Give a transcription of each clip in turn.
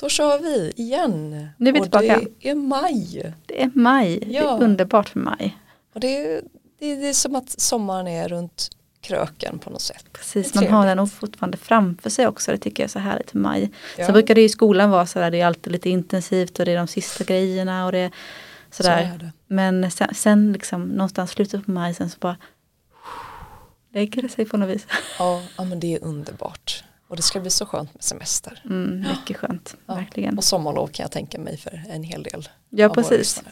Då kör vi igen. Nu är vi och tillbaka. det är maj. Det är maj, det Ja. är underbart för maj. Och det är, det, är, det är som att sommaren är runt kröken på något sätt. Precis, Det man har den fortfarande framför sig också, det tycker jag är så härligt för maj. Ja, Så brukar det i skolan vara sådär, det är alltid lite intensivt och det är de sista grejerna och det är så sådär. är det. Men sen, sen liksom någonstans slutet på maj sen så bara lägger det sig på något vis. Ja, ja, men det är underbart. Och det ska bli så skönt med semester. Mm, mycket skönt, Ja. verkligen. Och sommarlov kan jag tänka mig för en hel del. Ja precis.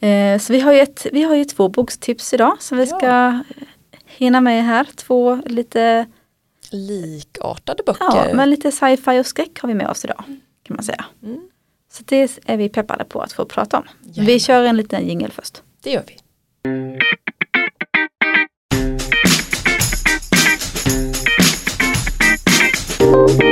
Eh, så vi har, ju ett, vi har ju två bokstips idag som vi Ja. ska hinna med här. Två lite, Likartade böcker. ja, men lite sci-fi och skräck har vi med oss idag. Kan man säga. Mm, Så det är vi peppade på att få prata om. Gärna. Vi kör en liten jingel först. det gör vi. Vill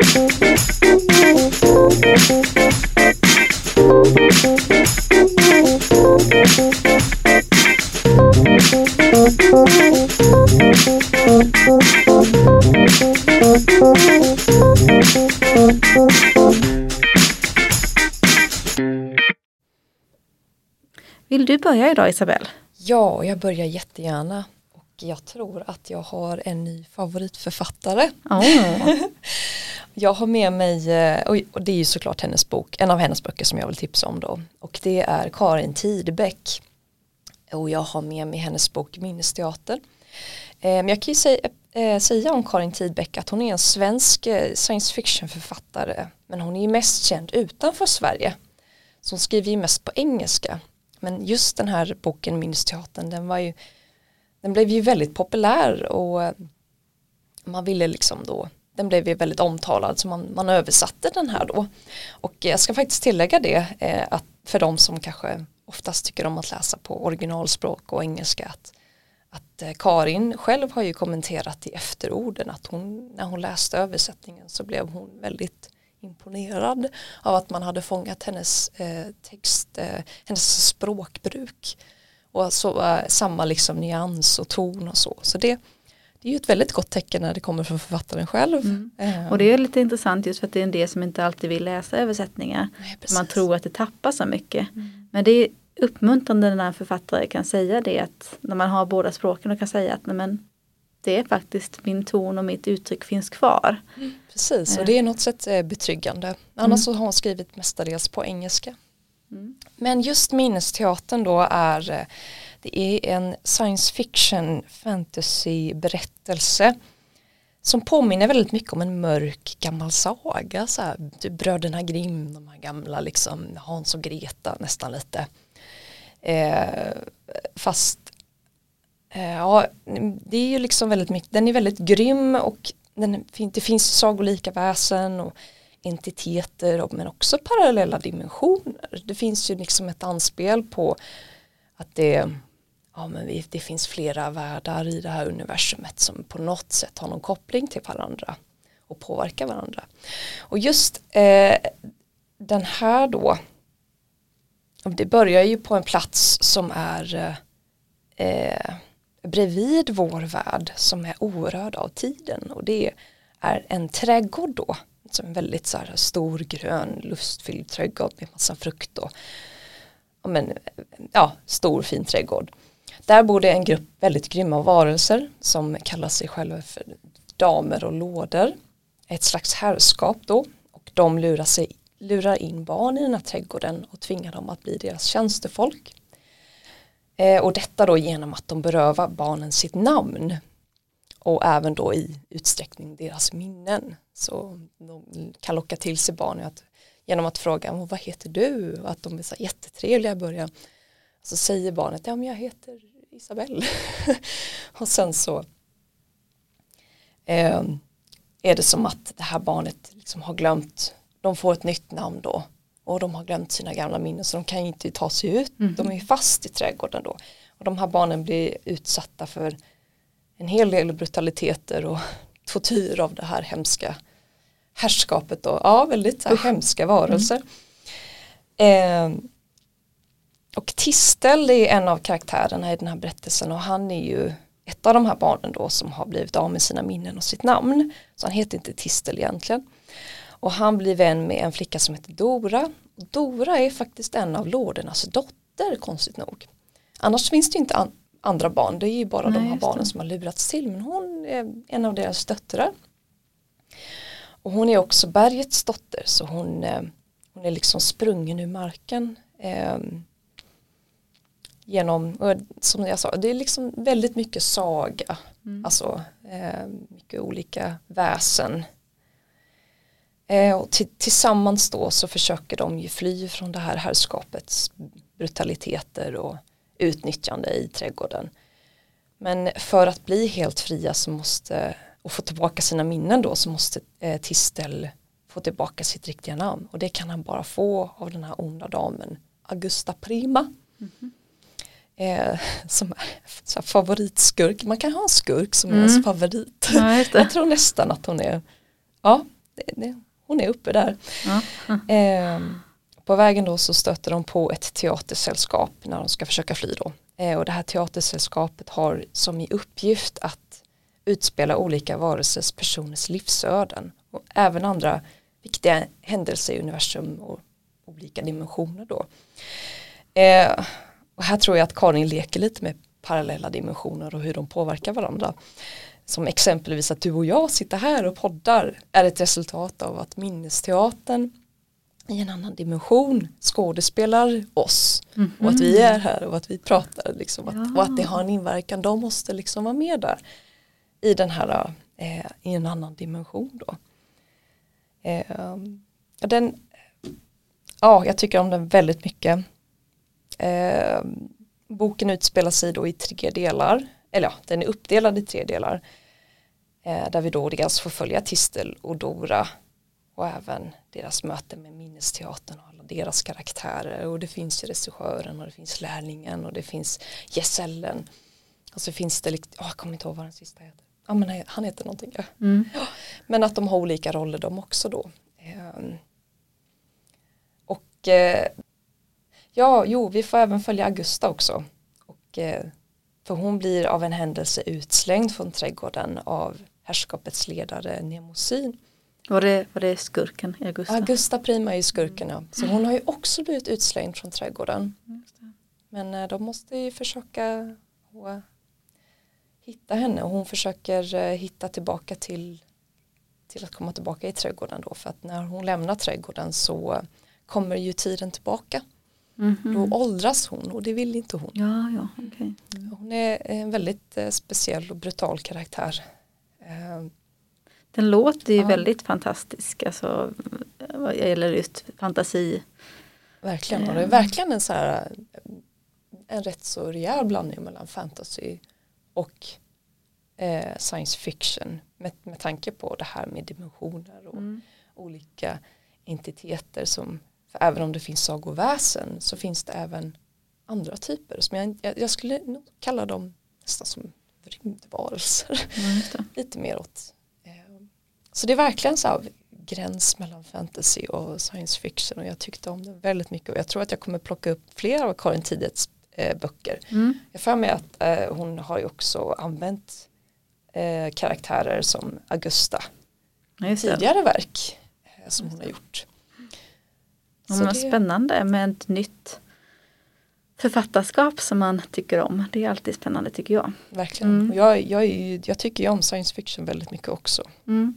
du börja idag Isabelle? Ja, jag börjar jättegärna. Och jag tror att jag har en ny favoritförfattare. Oh. Jag har med mig, eh, och det är ju såklart hennes bok, en av hennes böcker som jag vill tipsa om då. Och det är Karin Tidbeck. Och jag har med mig hennes bok Minnesteater. Eh, men jag kan ju säga, eh, säga om Karin Tidbeck att hon är en svensk science fiction författare. Men hon är ju mest känd utanför Sverige. Så hon skriver ju mest på engelska. Men just den här boken Minnesteatern den var ju den blev ju väldigt populär och man ville liksom då den blev ju väldigt omtalad så man, man översatte den här då. Och jag ska faktiskt tillägga det eh, att för de som kanske oftast tycker om att läsa på originalspråk och engelska att, att eh, Karin själv har ju kommenterat i efterorden att hon när hon läste översättningen så blev hon väldigt imponerad av att man hade fångat hennes eh, text, eh, hennes språkbruk och så, eh, samma liksom nyans och ton och så. Så det, det är ju ett väldigt gott tecken när det kommer från författaren själv. Eh, Och det är lite intressant just för att det är en del som inte alltid vill läsa översättningar. nej, Man precis. Mm. tror att det tappar så mycket. Men det är uppmuntrande när en författare kan säga det att när man har båda språken och kan säga att nej, men det är faktiskt min ton och mitt uttryck finns kvar. Precis, Eh. och det är något sätt eh, betryggande. Annars så har hon skrivit mestadels på engelska. Mm. Men just minnesteatern då är eh, det är en science fiction fantasy berättelse som påminner väldigt mycket om en mörk gammal saga, så här, typ Bröderna Grimm, de här gamla liksom Hans och Greta nästan lite. Eh, fast eh, ja, det är ju liksom väldigt mycket, den är väldigt grym och den, det finns sagolika väsen och entiteter och, men också parallella dimensioner. Det finns ju liksom ett anspel på att det, ja, men vi, det finns flera världar i det här universumet som på något sätt har någon koppling till varandra och påverkar varandra. Och just eh, den här då, det börjar ju på en plats som är eh, eh bredvid vår värld som är orörd av tiden och det är en trädgård då. Som en väldigt så här stor grön lustfylld trädgård med massa frukt och ja, men, ja, stor fin trädgård. Där bor det en grupp väldigt grymma varelser som kallar sig själva för damer och lådor. Ett slags herrskap då och de lurar, sig, lurar in barn i den här trädgården och tvingar dem att bli deras tjänstefolk. Eh, och detta då genom att de berövar barnen sitt namn och även då i utsträckning deras minnen. Så de kan locka till sig barnen att, genom att fråga vad heter du? Och att de är så jättetrevliga i början. Så säger barnet ja men jag heter Isabelle. och sen så eh, är det som att det här barnet liksom har glömt, de får ett nytt namn då och de har glömt sina gamla minnen så de kan ju inte ta sig ut, de är fast i trädgården då. Och de här barnen blir utsatta för en hel del brutaliteter och tortyr av det här hemska härskapet och ja, väldigt så här hemska varelser. Eh, och Tistel är en av karaktärerna i den här berättelsen och han är ju ett av de här barnen då som har blivit av med sina minnen och sitt namn. Så han heter inte Tistel egentligen. Och han blir vän med en flicka som heter Dora. Dora är faktiskt en av lordernas dotter konstigt nog. Annars finns det inte an andra barn, det är ju bara Nej, de här barnen som har lurats till. Men hon är en av deras döttrar. Och hon är också bergets dotter så hon, eh, hon är liksom sprungen ur marken. Eh, genom, som jag sa, det är liksom väldigt mycket saga. Mm. Alltså eh, mycket olika väsen. Eh, och tillsammans då så försöker de ju fly från det här herrskapets brutaliteter och utnyttjande i trädgården. Men för att bli helt fria så måste, och få tillbaka sina minnen då, så måste eh, Tistel få tillbaka sitt riktiga namn. Och det kan han bara få av den här onda damen Augusta Prima. Mm -hmm. Eh, som så favoritskurk. Man kan ha en skurk som mm. är ens favorit. Ja, Jag tror nästan att hon är, ja, det, det, hon är uppe där. Ja. Eh, på vägen då så stöter de på ett teatersällskap när de ska försöka fly då. Eh, och det här teatersällskapet har som i uppgift att utspela olika varelsers personers livsöden och även andra viktiga händelser i universum och olika dimensioner då. Eh, och här tror jag att Karin leker lite med parallella dimensioner och hur de påverkar varandra. Som exempelvis att du och jag sitter här och poddar är ett resultat av att minnesteatern i en annan dimension skådespelar oss mm -hmm. och att vi är här och att vi pratar liksom, ja. att, och att det har en inverkan, de måste liksom vara med där i den här, eh, i en annan dimension då. Eh, den, ja, jag tycker om den väldigt mycket. Eh, boken utspelar sig då i tre delar, eller ja, den är uppdelad i tre delar. Eh, där vi då dels får följa Tistel och Dora och även deras möte med minnesteatern och alla deras karaktärer och det finns ju regissören och det finns lärlingen och det finns gesällen och så finns det, oh, jag kommer inte ihåg vad den sista heter ja men han heter någonting ja. Mm. ja. men att de har olika roller de också då ehm. och eh, ja jo vi får även följa Augusta också och eh, för hon blir av en händelse utslängd från trädgården av herrskapets ledare Nemosyn var det, var det skurken Augusta? Augusta Prima är ju skurken ja. Så hon har ju också blivit utslängd från trädgården. Men eh, de måste ju försöka hitta henne och hon försöker eh, hitta tillbaka till, till att komma tillbaka i trädgården då. För att när hon lämnar trädgården så kommer ju tiden tillbaka. Mm -hmm. Då åldras hon och det vill inte hon. Ja, ja, okay. mm. Hon är en väldigt eh, speciell och brutal karaktär. Den låter ju ja. väldigt fantastisk, alltså vad gäller just fantasi. Verkligen, och det är verkligen en så här en rätt så rejäl blandning mellan fantasy och eh, science fiction med, med tanke på det här med dimensioner och mm. olika entiteter som för även om det finns sagoväsen så finns det även andra typer som jag, jag, jag skulle nog kalla dem nästan som rymdvarelser. Mm, Lite mer åt så det är verkligen så här gräns mellan fantasy och science fiction och jag tyckte om den väldigt mycket och jag tror att jag kommer plocka upp flera av Karin Tidets eh, böcker. Mm. Jag för mig att eh, hon har ju också använt eh, karaktärer som Augusta tidigare verk eh, som hon har gjort. Ja, det... Spännande med ett nytt författarskap som man tycker om. Det är alltid spännande tycker jag. Verkligen. Mm. Jag, jag, jag, tycker ju om science fiction väldigt mycket också. Mm.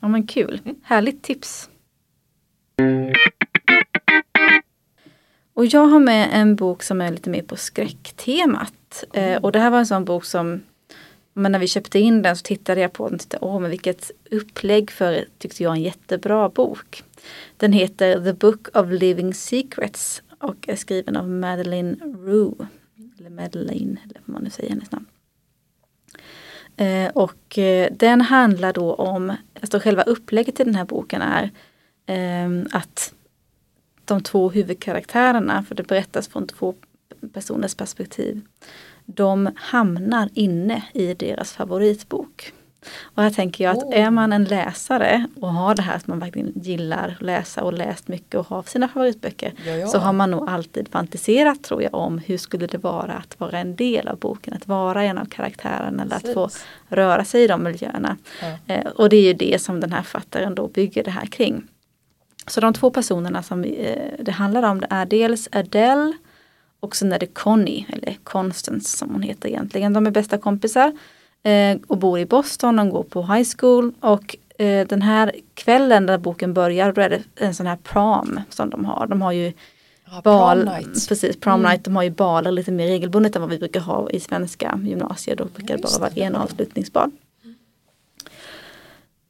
Ja men kul, mm. härligt tips. Och jag har med en bok som är lite mer på skräcktemat. Mm. Eh, och det här var en sån bok som men när vi köpte in den så tittade jag på den och tittade, åh men vilket upplägg för, tyckte jag, en jättebra bok. Den heter The Book of Living Secrets och är skriven av Madeleine Rue. Eller Madeleine, eller vad man nu säger hennes namn. Eh, och eh, den handlar då om, alltså själva upplägget till den här boken är eh, att de två huvudkaraktärerna, för det berättas från två personers perspektiv, de hamnar inne i deras favoritbok. Och här tänker jag att Oh. är man en läsare och har det här att man verkligen gillar att läsa och läst mycket och har sina favoritböcker. Ja, ja. Så har man nog alltid fantiserat tror jag om hur skulle det vara att vara en del av boken. Att vara en av karaktärerna eller att få Precis. röra sig i de miljöerna. Ja. Eh, och det är ju det som den här författaren då bygger det här kring. Så de två personerna som eh, det handlar om det är dels Adele och sen är det Connie, eller Constance som hon heter egentligen. De är bästa kompisar eh, och bor i Boston, de går på high school och eh, den här kvällen där boken börjar då är det en sån här prom som de har. De har ju Ja, bal, prom night. precis, prom Mm. night, de har ju baler lite mer regelbundet än vad vi brukar ha i svenska gymnasier. Då brukar det bara vara det. en avslutningsbal.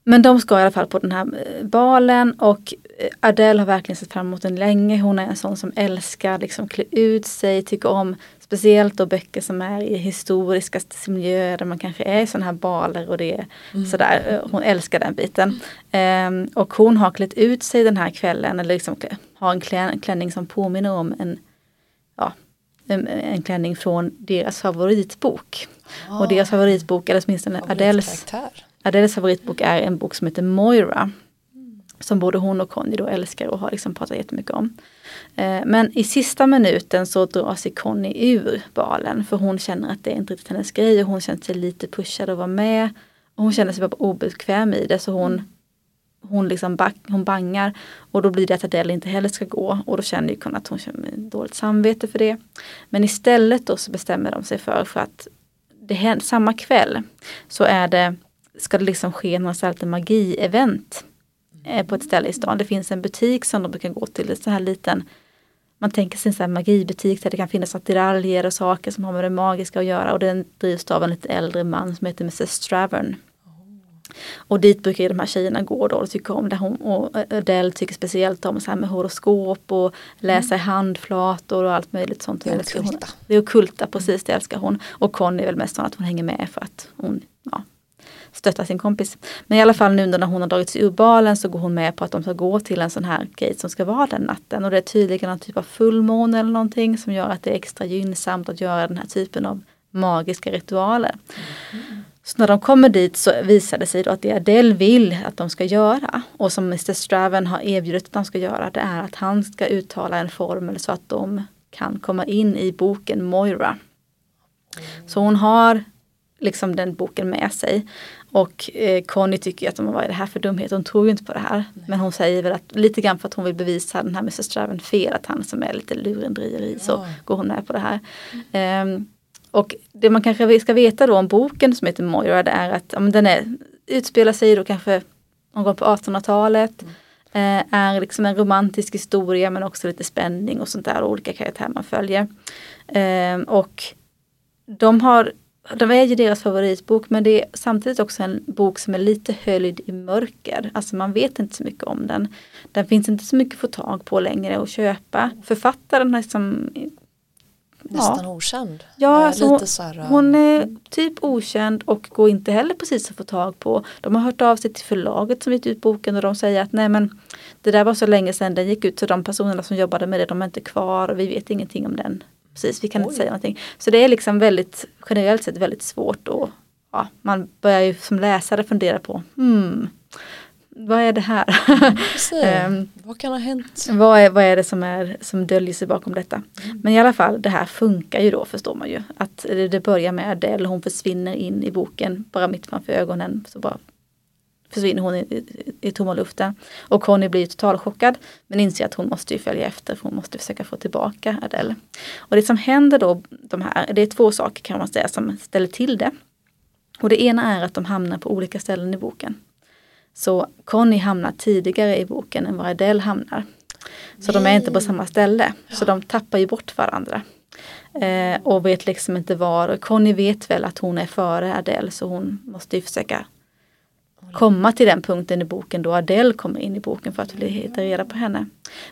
Men de ska i alla fall på den här eh, balen och Adele har verkligen sett fram emot den länge. Hon är en sån som älskar liksom klä ut sig, tycker om speciellt då böcker som är i historiska miljöer där man kanske är i sådana här baler och det är Mm. sådär. Hon älskar den biten. Ehm, och hon har klätt ut sig den här kvällen eller liksom har en klä- klänning som påminner om en, ja, en, en klänning från deras favoritbok. Och deras favoritbok, eller åtminstone Adeles. Adeles favoritbok är en bok som heter Moira. Som både hon och Conny då älskar och har liksom pratat jättemycket om. Eh, men i sista minuten så drar sig Conny ur balen för hon känner att det är inte riktigt hennes grej och hon känner sig lite pushad att vara med. Och hon känner sig bara obekväm i det så hon, hon, liksom back, hon bangar. Och då blir det att Adele inte heller ska gå och då känner ju Conny att hon känner dåligt samvete för det. Men istället då så bestämmer de sig för, för att det händer, samma kväll så är det, ska det liksom ske här magi-event på ett ställe i stan. Det finns en butik som de brukar gå till, en sån här liten man tänker sig en sån här magibutik där det kan finnas attiraljer och saker som har med det magiska att göra och den drivs av en lite äldre man som heter Mrs Stravern. Och dit brukar de här tjejerna gå då och tycka om det. Hon, och Adele tycker speciellt om så här med horoskop och läsa i handflator och allt möjligt sånt. Det älskar hon. ockulta. Det är ockulta, precis det älskar hon. Och Conny är väl mest sån att hon hänger med för att hon ja, stöttar sin kompis. Men i alla fall nu när hon har dragit sig ur balen så går hon med på att de ska gå till en sån här grej som ska vara den natten. Och det är tydligen någon typ av fullmåne eller någonting som gör att det är extra gynnsamt att göra den här typen av magiska ritualer. Så när de kommer dit så visar det sig då att det Adele vill att de ska göra och som Mr. Straven har erbjudit att de ska göra det är att han ska uttala en formel så att de kan komma in i boken Moira. Så hon har liksom den boken med sig. Och eh, Conny tycker att vad är det här för dumhet? Hon tror ju inte på det här. Men hon säger väl att lite grann för att hon vill bevisa den här Mr. Straven fel. Att han som är lite lurendrejeri så Ja. går hon med på det här. Ehm, och det man kanske ska veta då om boken som heter Moira det är att ja, den är, utspelar sig då kanske någon gång på 1800-talet. Eh, är liksom en romantisk historia men också lite spänning och sånt där och olika karaktärer man följer. Ehm, och de har de är ju deras favoritbok men det är samtidigt också en bok som är lite höljd i mörker. Alltså man vet inte så mycket om den. Den finns inte så mycket att få tag på längre och köpa. Författaren har liksom Nästan okänd. Ja, Eh, alltså lite hon- så här, eh, hon är typ okänd och går inte heller precis att få tag på. De har hört av sig till förlaget som gett ut boken och de säger att nej men det där var så länge sedan den gick ut så de personerna som jobbade med det de är inte kvar och vi vet ingenting om den. Precis, vi kan inte Oj. säga någonting. Så det är liksom väldigt generellt sett väldigt svårt och ja, man börjar ju som läsare fundera på hmm, vad är det här? Ehm, Vad kan ha hänt? vad, är, vad är det som, är, som döljer sig bakom detta? Men i alla fall, det här funkar ju då förstår man ju. Att det, det börjar med Adele, hon försvinner in i boken, bara mitt framför ögonen. Så bara försvinner hon i, i, i tomma luften. Och Conny blir totalchockad men inser att hon måste ju följa efter för hon måste försöka få tillbaka Adele. Och det som händer då, de här, det är två saker kan man säga som ställer till det. Och det ena är att de hamnar på olika ställen i boken. Så Conny hamnar tidigare i boken än vad Adele hamnar. Så de är inte på samma ställe. Så de tappar ju bort varandra. Eh, och vet liksom inte var. Och Conny vet väl att hon är före Adele så hon måste ju försöka komma till den punkten i boken då Adele kommer in i boken för att hitta reda på henne.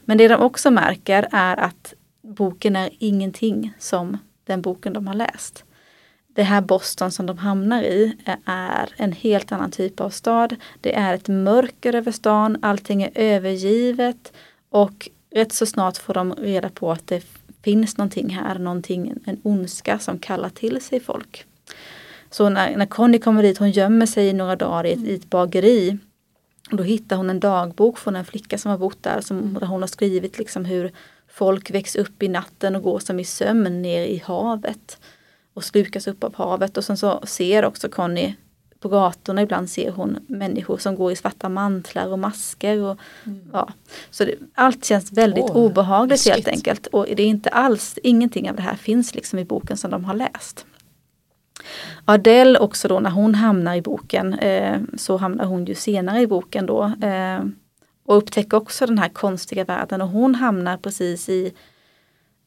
Men det de också märker är att boken är ingenting som den boken de har läst. Det här Boston som de hamnar i är en helt annan typ av stad. Det är ett mörker över stan, allting är övergivet och rätt så snart får de reda på att det finns någonting här, någonting, en ondska som kallar till sig folk. Så när, när Conny kommer dit, hon gömmer sig i några dagar i ett, i ett bageri. Och då hittar hon en dagbok från en flicka som har bott där, som, där hon har skrivit liksom hur folk väcks upp i natten och går som i sömn ner i havet. Och slukas upp av havet och sen så ser också Conny på gatorna ibland ser hon människor som går i svarta mantlar och masker. Och, mm. ja. Så det, allt känns väldigt oh, obehagligt helt enkelt. Och det är inte alls, ingenting av det här finns liksom i boken som de har läst. Adele också då när hon hamnar i boken eh, så hamnar hon ju senare i boken då. Eh, och upptäcker också den här konstiga världen och hon hamnar precis i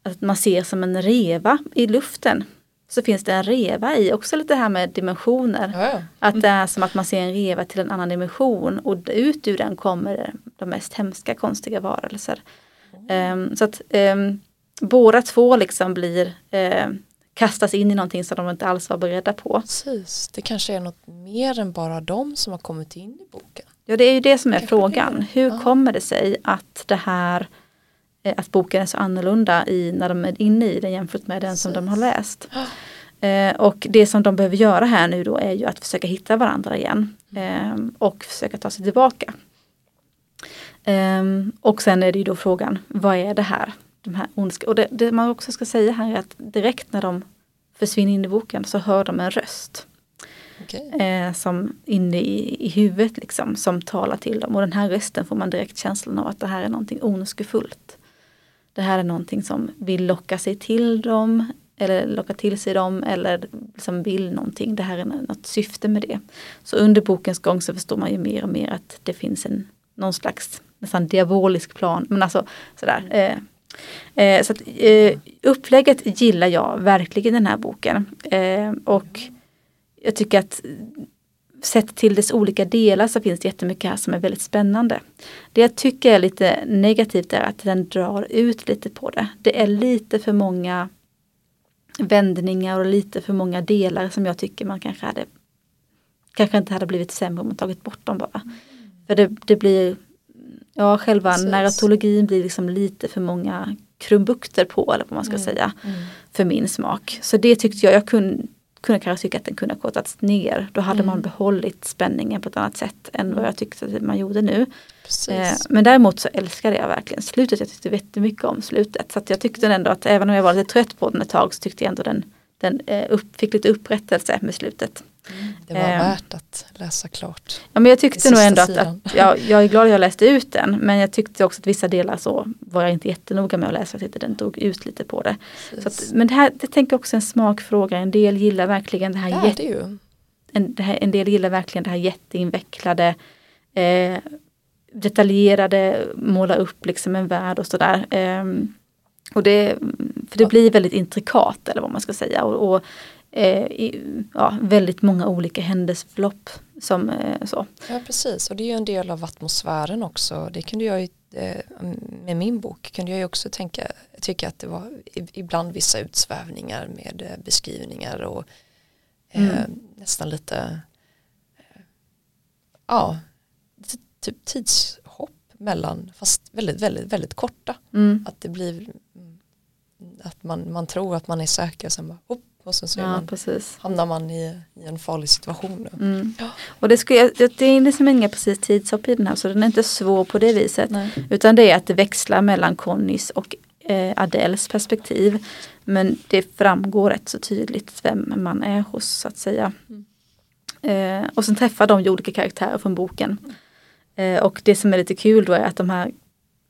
att man ser som en reva i luften så finns det en reva i, också lite här med dimensioner. Ja, ja. Mm. Att det är som att man ser en reva till en annan dimension och ut ur den kommer de mest hemska konstiga varelser. Mm. Um, så att um, båda två liksom blir uh, kastas in i någonting som de inte alls var beredda på. Precis, det kanske är något mer än bara de som har kommit in i boken. Ja det är ju det som är kanske frågan. Hur ja. kommer det sig att det här Eh, att boken är så annorlunda i, när de är inne i den jämfört med den som de har läst. Eh, och det som de behöver göra här nu då är ju att försöka hitta varandra igen eh, och försöka ta sig tillbaka. Eh, och sen är det ju då frågan, vad är det här? De här ondska. Och det, det, man också ska säga här är att direkt när de försvinner in i boken så hör de en röst. Okay. Eh, som inne i, i huvudet liksom, som talar till dem. Och den här rösten får man direkt känslan av att det här är någonting ondskefullt det här är någonting som vill locka sig till dem eller locka till sig dem eller liksom vill någonting. Det här är något syfte med det. Så under bokens gång så förstår man ju mer och mer att det finns en någon slags nästan diabolisk plan. Men alltså sådär. Eh, eh, så att, eh, upplägget gillar jag verkligen i den här boken. Eh, och jag tycker att sett till dess olika delar så finns det jättemycket här som är väldigt spännande. Det jag tycker är lite negativt är att den drar ut lite på det. Det är lite för många vändningar och lite för många delar som jag tycker man kanske hade kanske inte hade blivit sämre om man tagit bort dem bara. Mm. För det, det, blir, ja själva Precis. narratologin blir liksom lite för många krumbukter på eller vad man ska mm. säga. Mm. För min smak. Så det tyckte jag, jag kunde kunde kanske tycka att den kunde kortats ner. Då hade mm. man behållit spänningen på ett annat sätt än vad jag tyckte att man gjorde nu. Eh, men däremot så älskade jag verkligen slutet. Jag tyckte jättemycket om slutet. Så jag tyckte ändå att även om jag var lite trött på den ett tag så tyckte jag ändå den, den eh, upp, fick lite upprättelse med slutet. Det var eh, värt att läsa klart. Ja, men jag tyckte nog ändå att, att ja, jag är glad att jag läste ut den. Men jag tyckte också att vissa delar så var jag inte jättenoga med att läsa. Jag tyckte den drog ut lite på det. Att, men det här, det tänker också en smakfråga. En del gillar verkligen det här. Ja, det ju. En, det här, en del gillar verkligen det här jätteinvecklade. Eh, detaljerade, måla upp liksom en värld och sådär. Eh, och det, för det blir väldigt intrikat eller vad man ska säga. Och, och eh, i, ja, väldigt många olika händelseförlopp. Som, eh, så. Ja precis och det är ju en del av atmosfären också. Det kunde jag ju eh, med min bok kunde jag ju också tänka, tycka att det var ibland vissa utsvävningar med eh, beskrivningar och eh, mm. nästan lite ja, typ tidshopp mellan, fast väldigt, väldigt, väldigt korta. Mm. Att det blir mm, att man, man tror att man är säker och sen bara, hopp, och sen så ja, man, precis. hamnar man i, i, en farlig situation. Mm. Ja. Och det, skulle, det är liksom inga precis tidshopp i den här så den är inte svår på det viset. Nej. Utan det är att det växlar mellan Connys och eh, Adels perspektiv. Men det framgår rätt så tydligt vem man är hos så att säga. Mm. Eh, och sen träffar de olika karaktärer från boken. Eh, och det som är lite kul då är att de här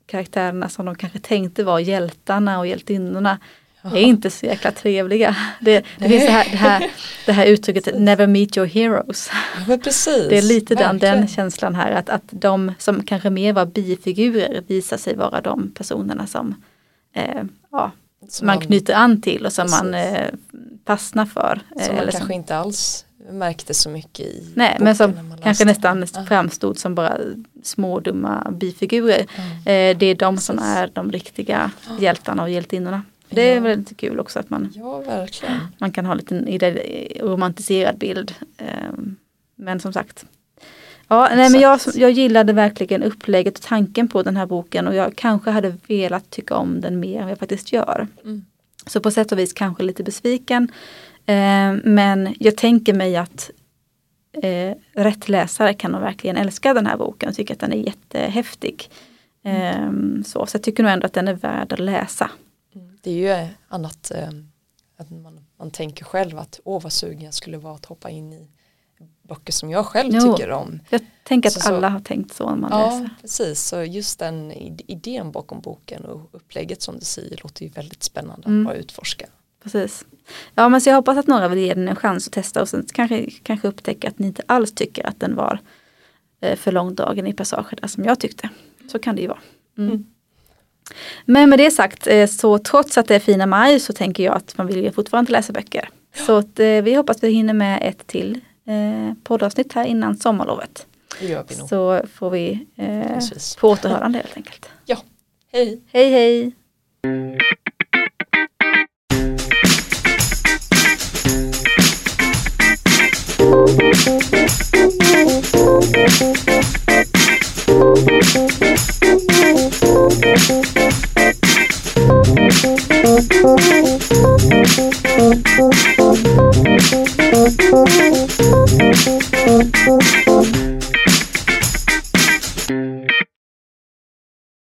karaktärerna som de kanske tänkte var hjältarna och hjältinnorna är inte så jäkla trevliga. Det, det finns det här, det, här, det här uttrycket never meet your heroes. Ja, precis, det är lite den, den känslan här att, att de som kanske mer var bifigurer visar sig vara de personerna som, eh, ja, som man, man knyter an till och som precis. man eh, fastnar för. Som man kanske som, inte alls märkte så mycket i Nej men som kanske nästan ah. framstod som bara små dumma bifigurer. Mm. Eh, det är de som är de riktiga hjältarna och hjältinnorna. Det är ja. väldigt kul också att man, ja, man kan ha en liten romantiserad bild. Ehm, men som sagt. Ja, nej, men jag, jag gillade verkligen upplägget och tanken på den här boken och jag kanske hade velat tycka om den mer än jag faktiskt gör. Mm. Så på sätt och vis kanske lite besviken. Eh, men jag tänker mig att eh, rätt läsare kan nog verkligen älska den här boken och tycka att den är jättehäftig. Eh, så, så jag tycker nog ändå att den är värd att läsa. Det är ju annat eh, att man, man tänker själv att åh vad sugen jag skulle vara att hoppa in i böcker som jag själv Jo. tycker om. Jag tänker att Så- så- alla har tänkt så när man Ja, läser. precis. Så just den id- idén bakom boken och upplägget som du säger låter ju väldigt spännande Mm. att bara utforska. Precis. Ja men så jag hoppas att några vill ge den en chans att testa och sen kanske, kanske upptäcka att ni inte alls tycker att den var eh, för långdragen i passagerna som jag tyckte. Så kan det ju vara. Mm. Mm. Men med det sagt eh, så trots att det är fina maj så tänker jag att man vill ju fortfarande läsa böcker. Så att, eh, vi hoppas vi hinner med ett till eh, poddavsnitt här innan sommarlovet. Så får vi eh, på återhörande helt enkelt. Ja, hej! Hej hej! Thank you. Thank you.